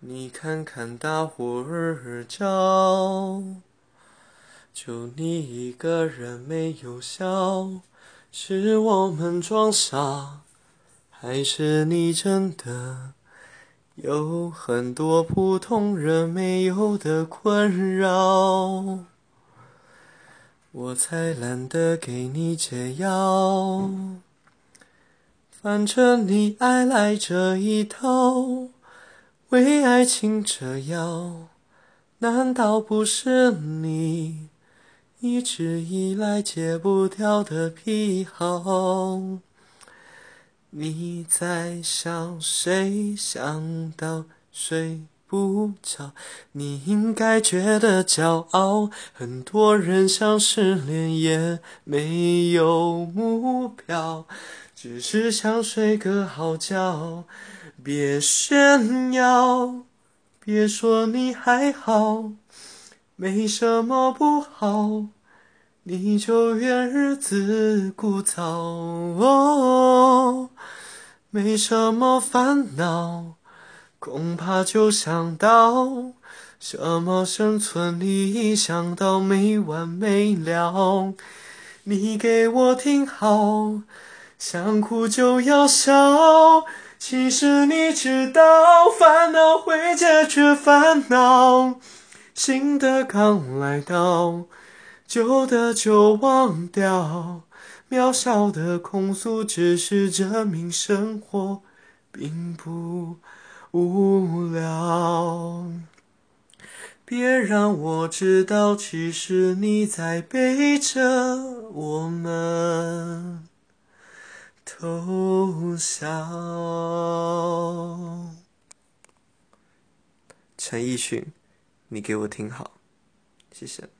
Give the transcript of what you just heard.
你看看大伙儿叫，就你一个人没有笑，是我们装傻，还是你真的有很多普通人没有的困扰？我才懒得给你解药，反正你爱来这一套，为爱情折腰，难道不是你一直以来戒不掉的癖好？你在想谁？想到睡。不着，你应该觉得骄傲。很多人想失恋也没有目标，只是想睡个好觉。别炫耀，别说你还好，没什么不好，你就怨日子枯燥，没什么烦恼。恐怕就想到什么生存利益，想到没完没了。你给我听好，想哭就要笑。其实你知道，烦恼会解决烦恼。新的刚来到，旧的就忘掉。渺小的控诉，只是证明生活并不。无聊，别让我知道，其实你在背着我们偷笑。陈奕迅，你给我听好，谢谢。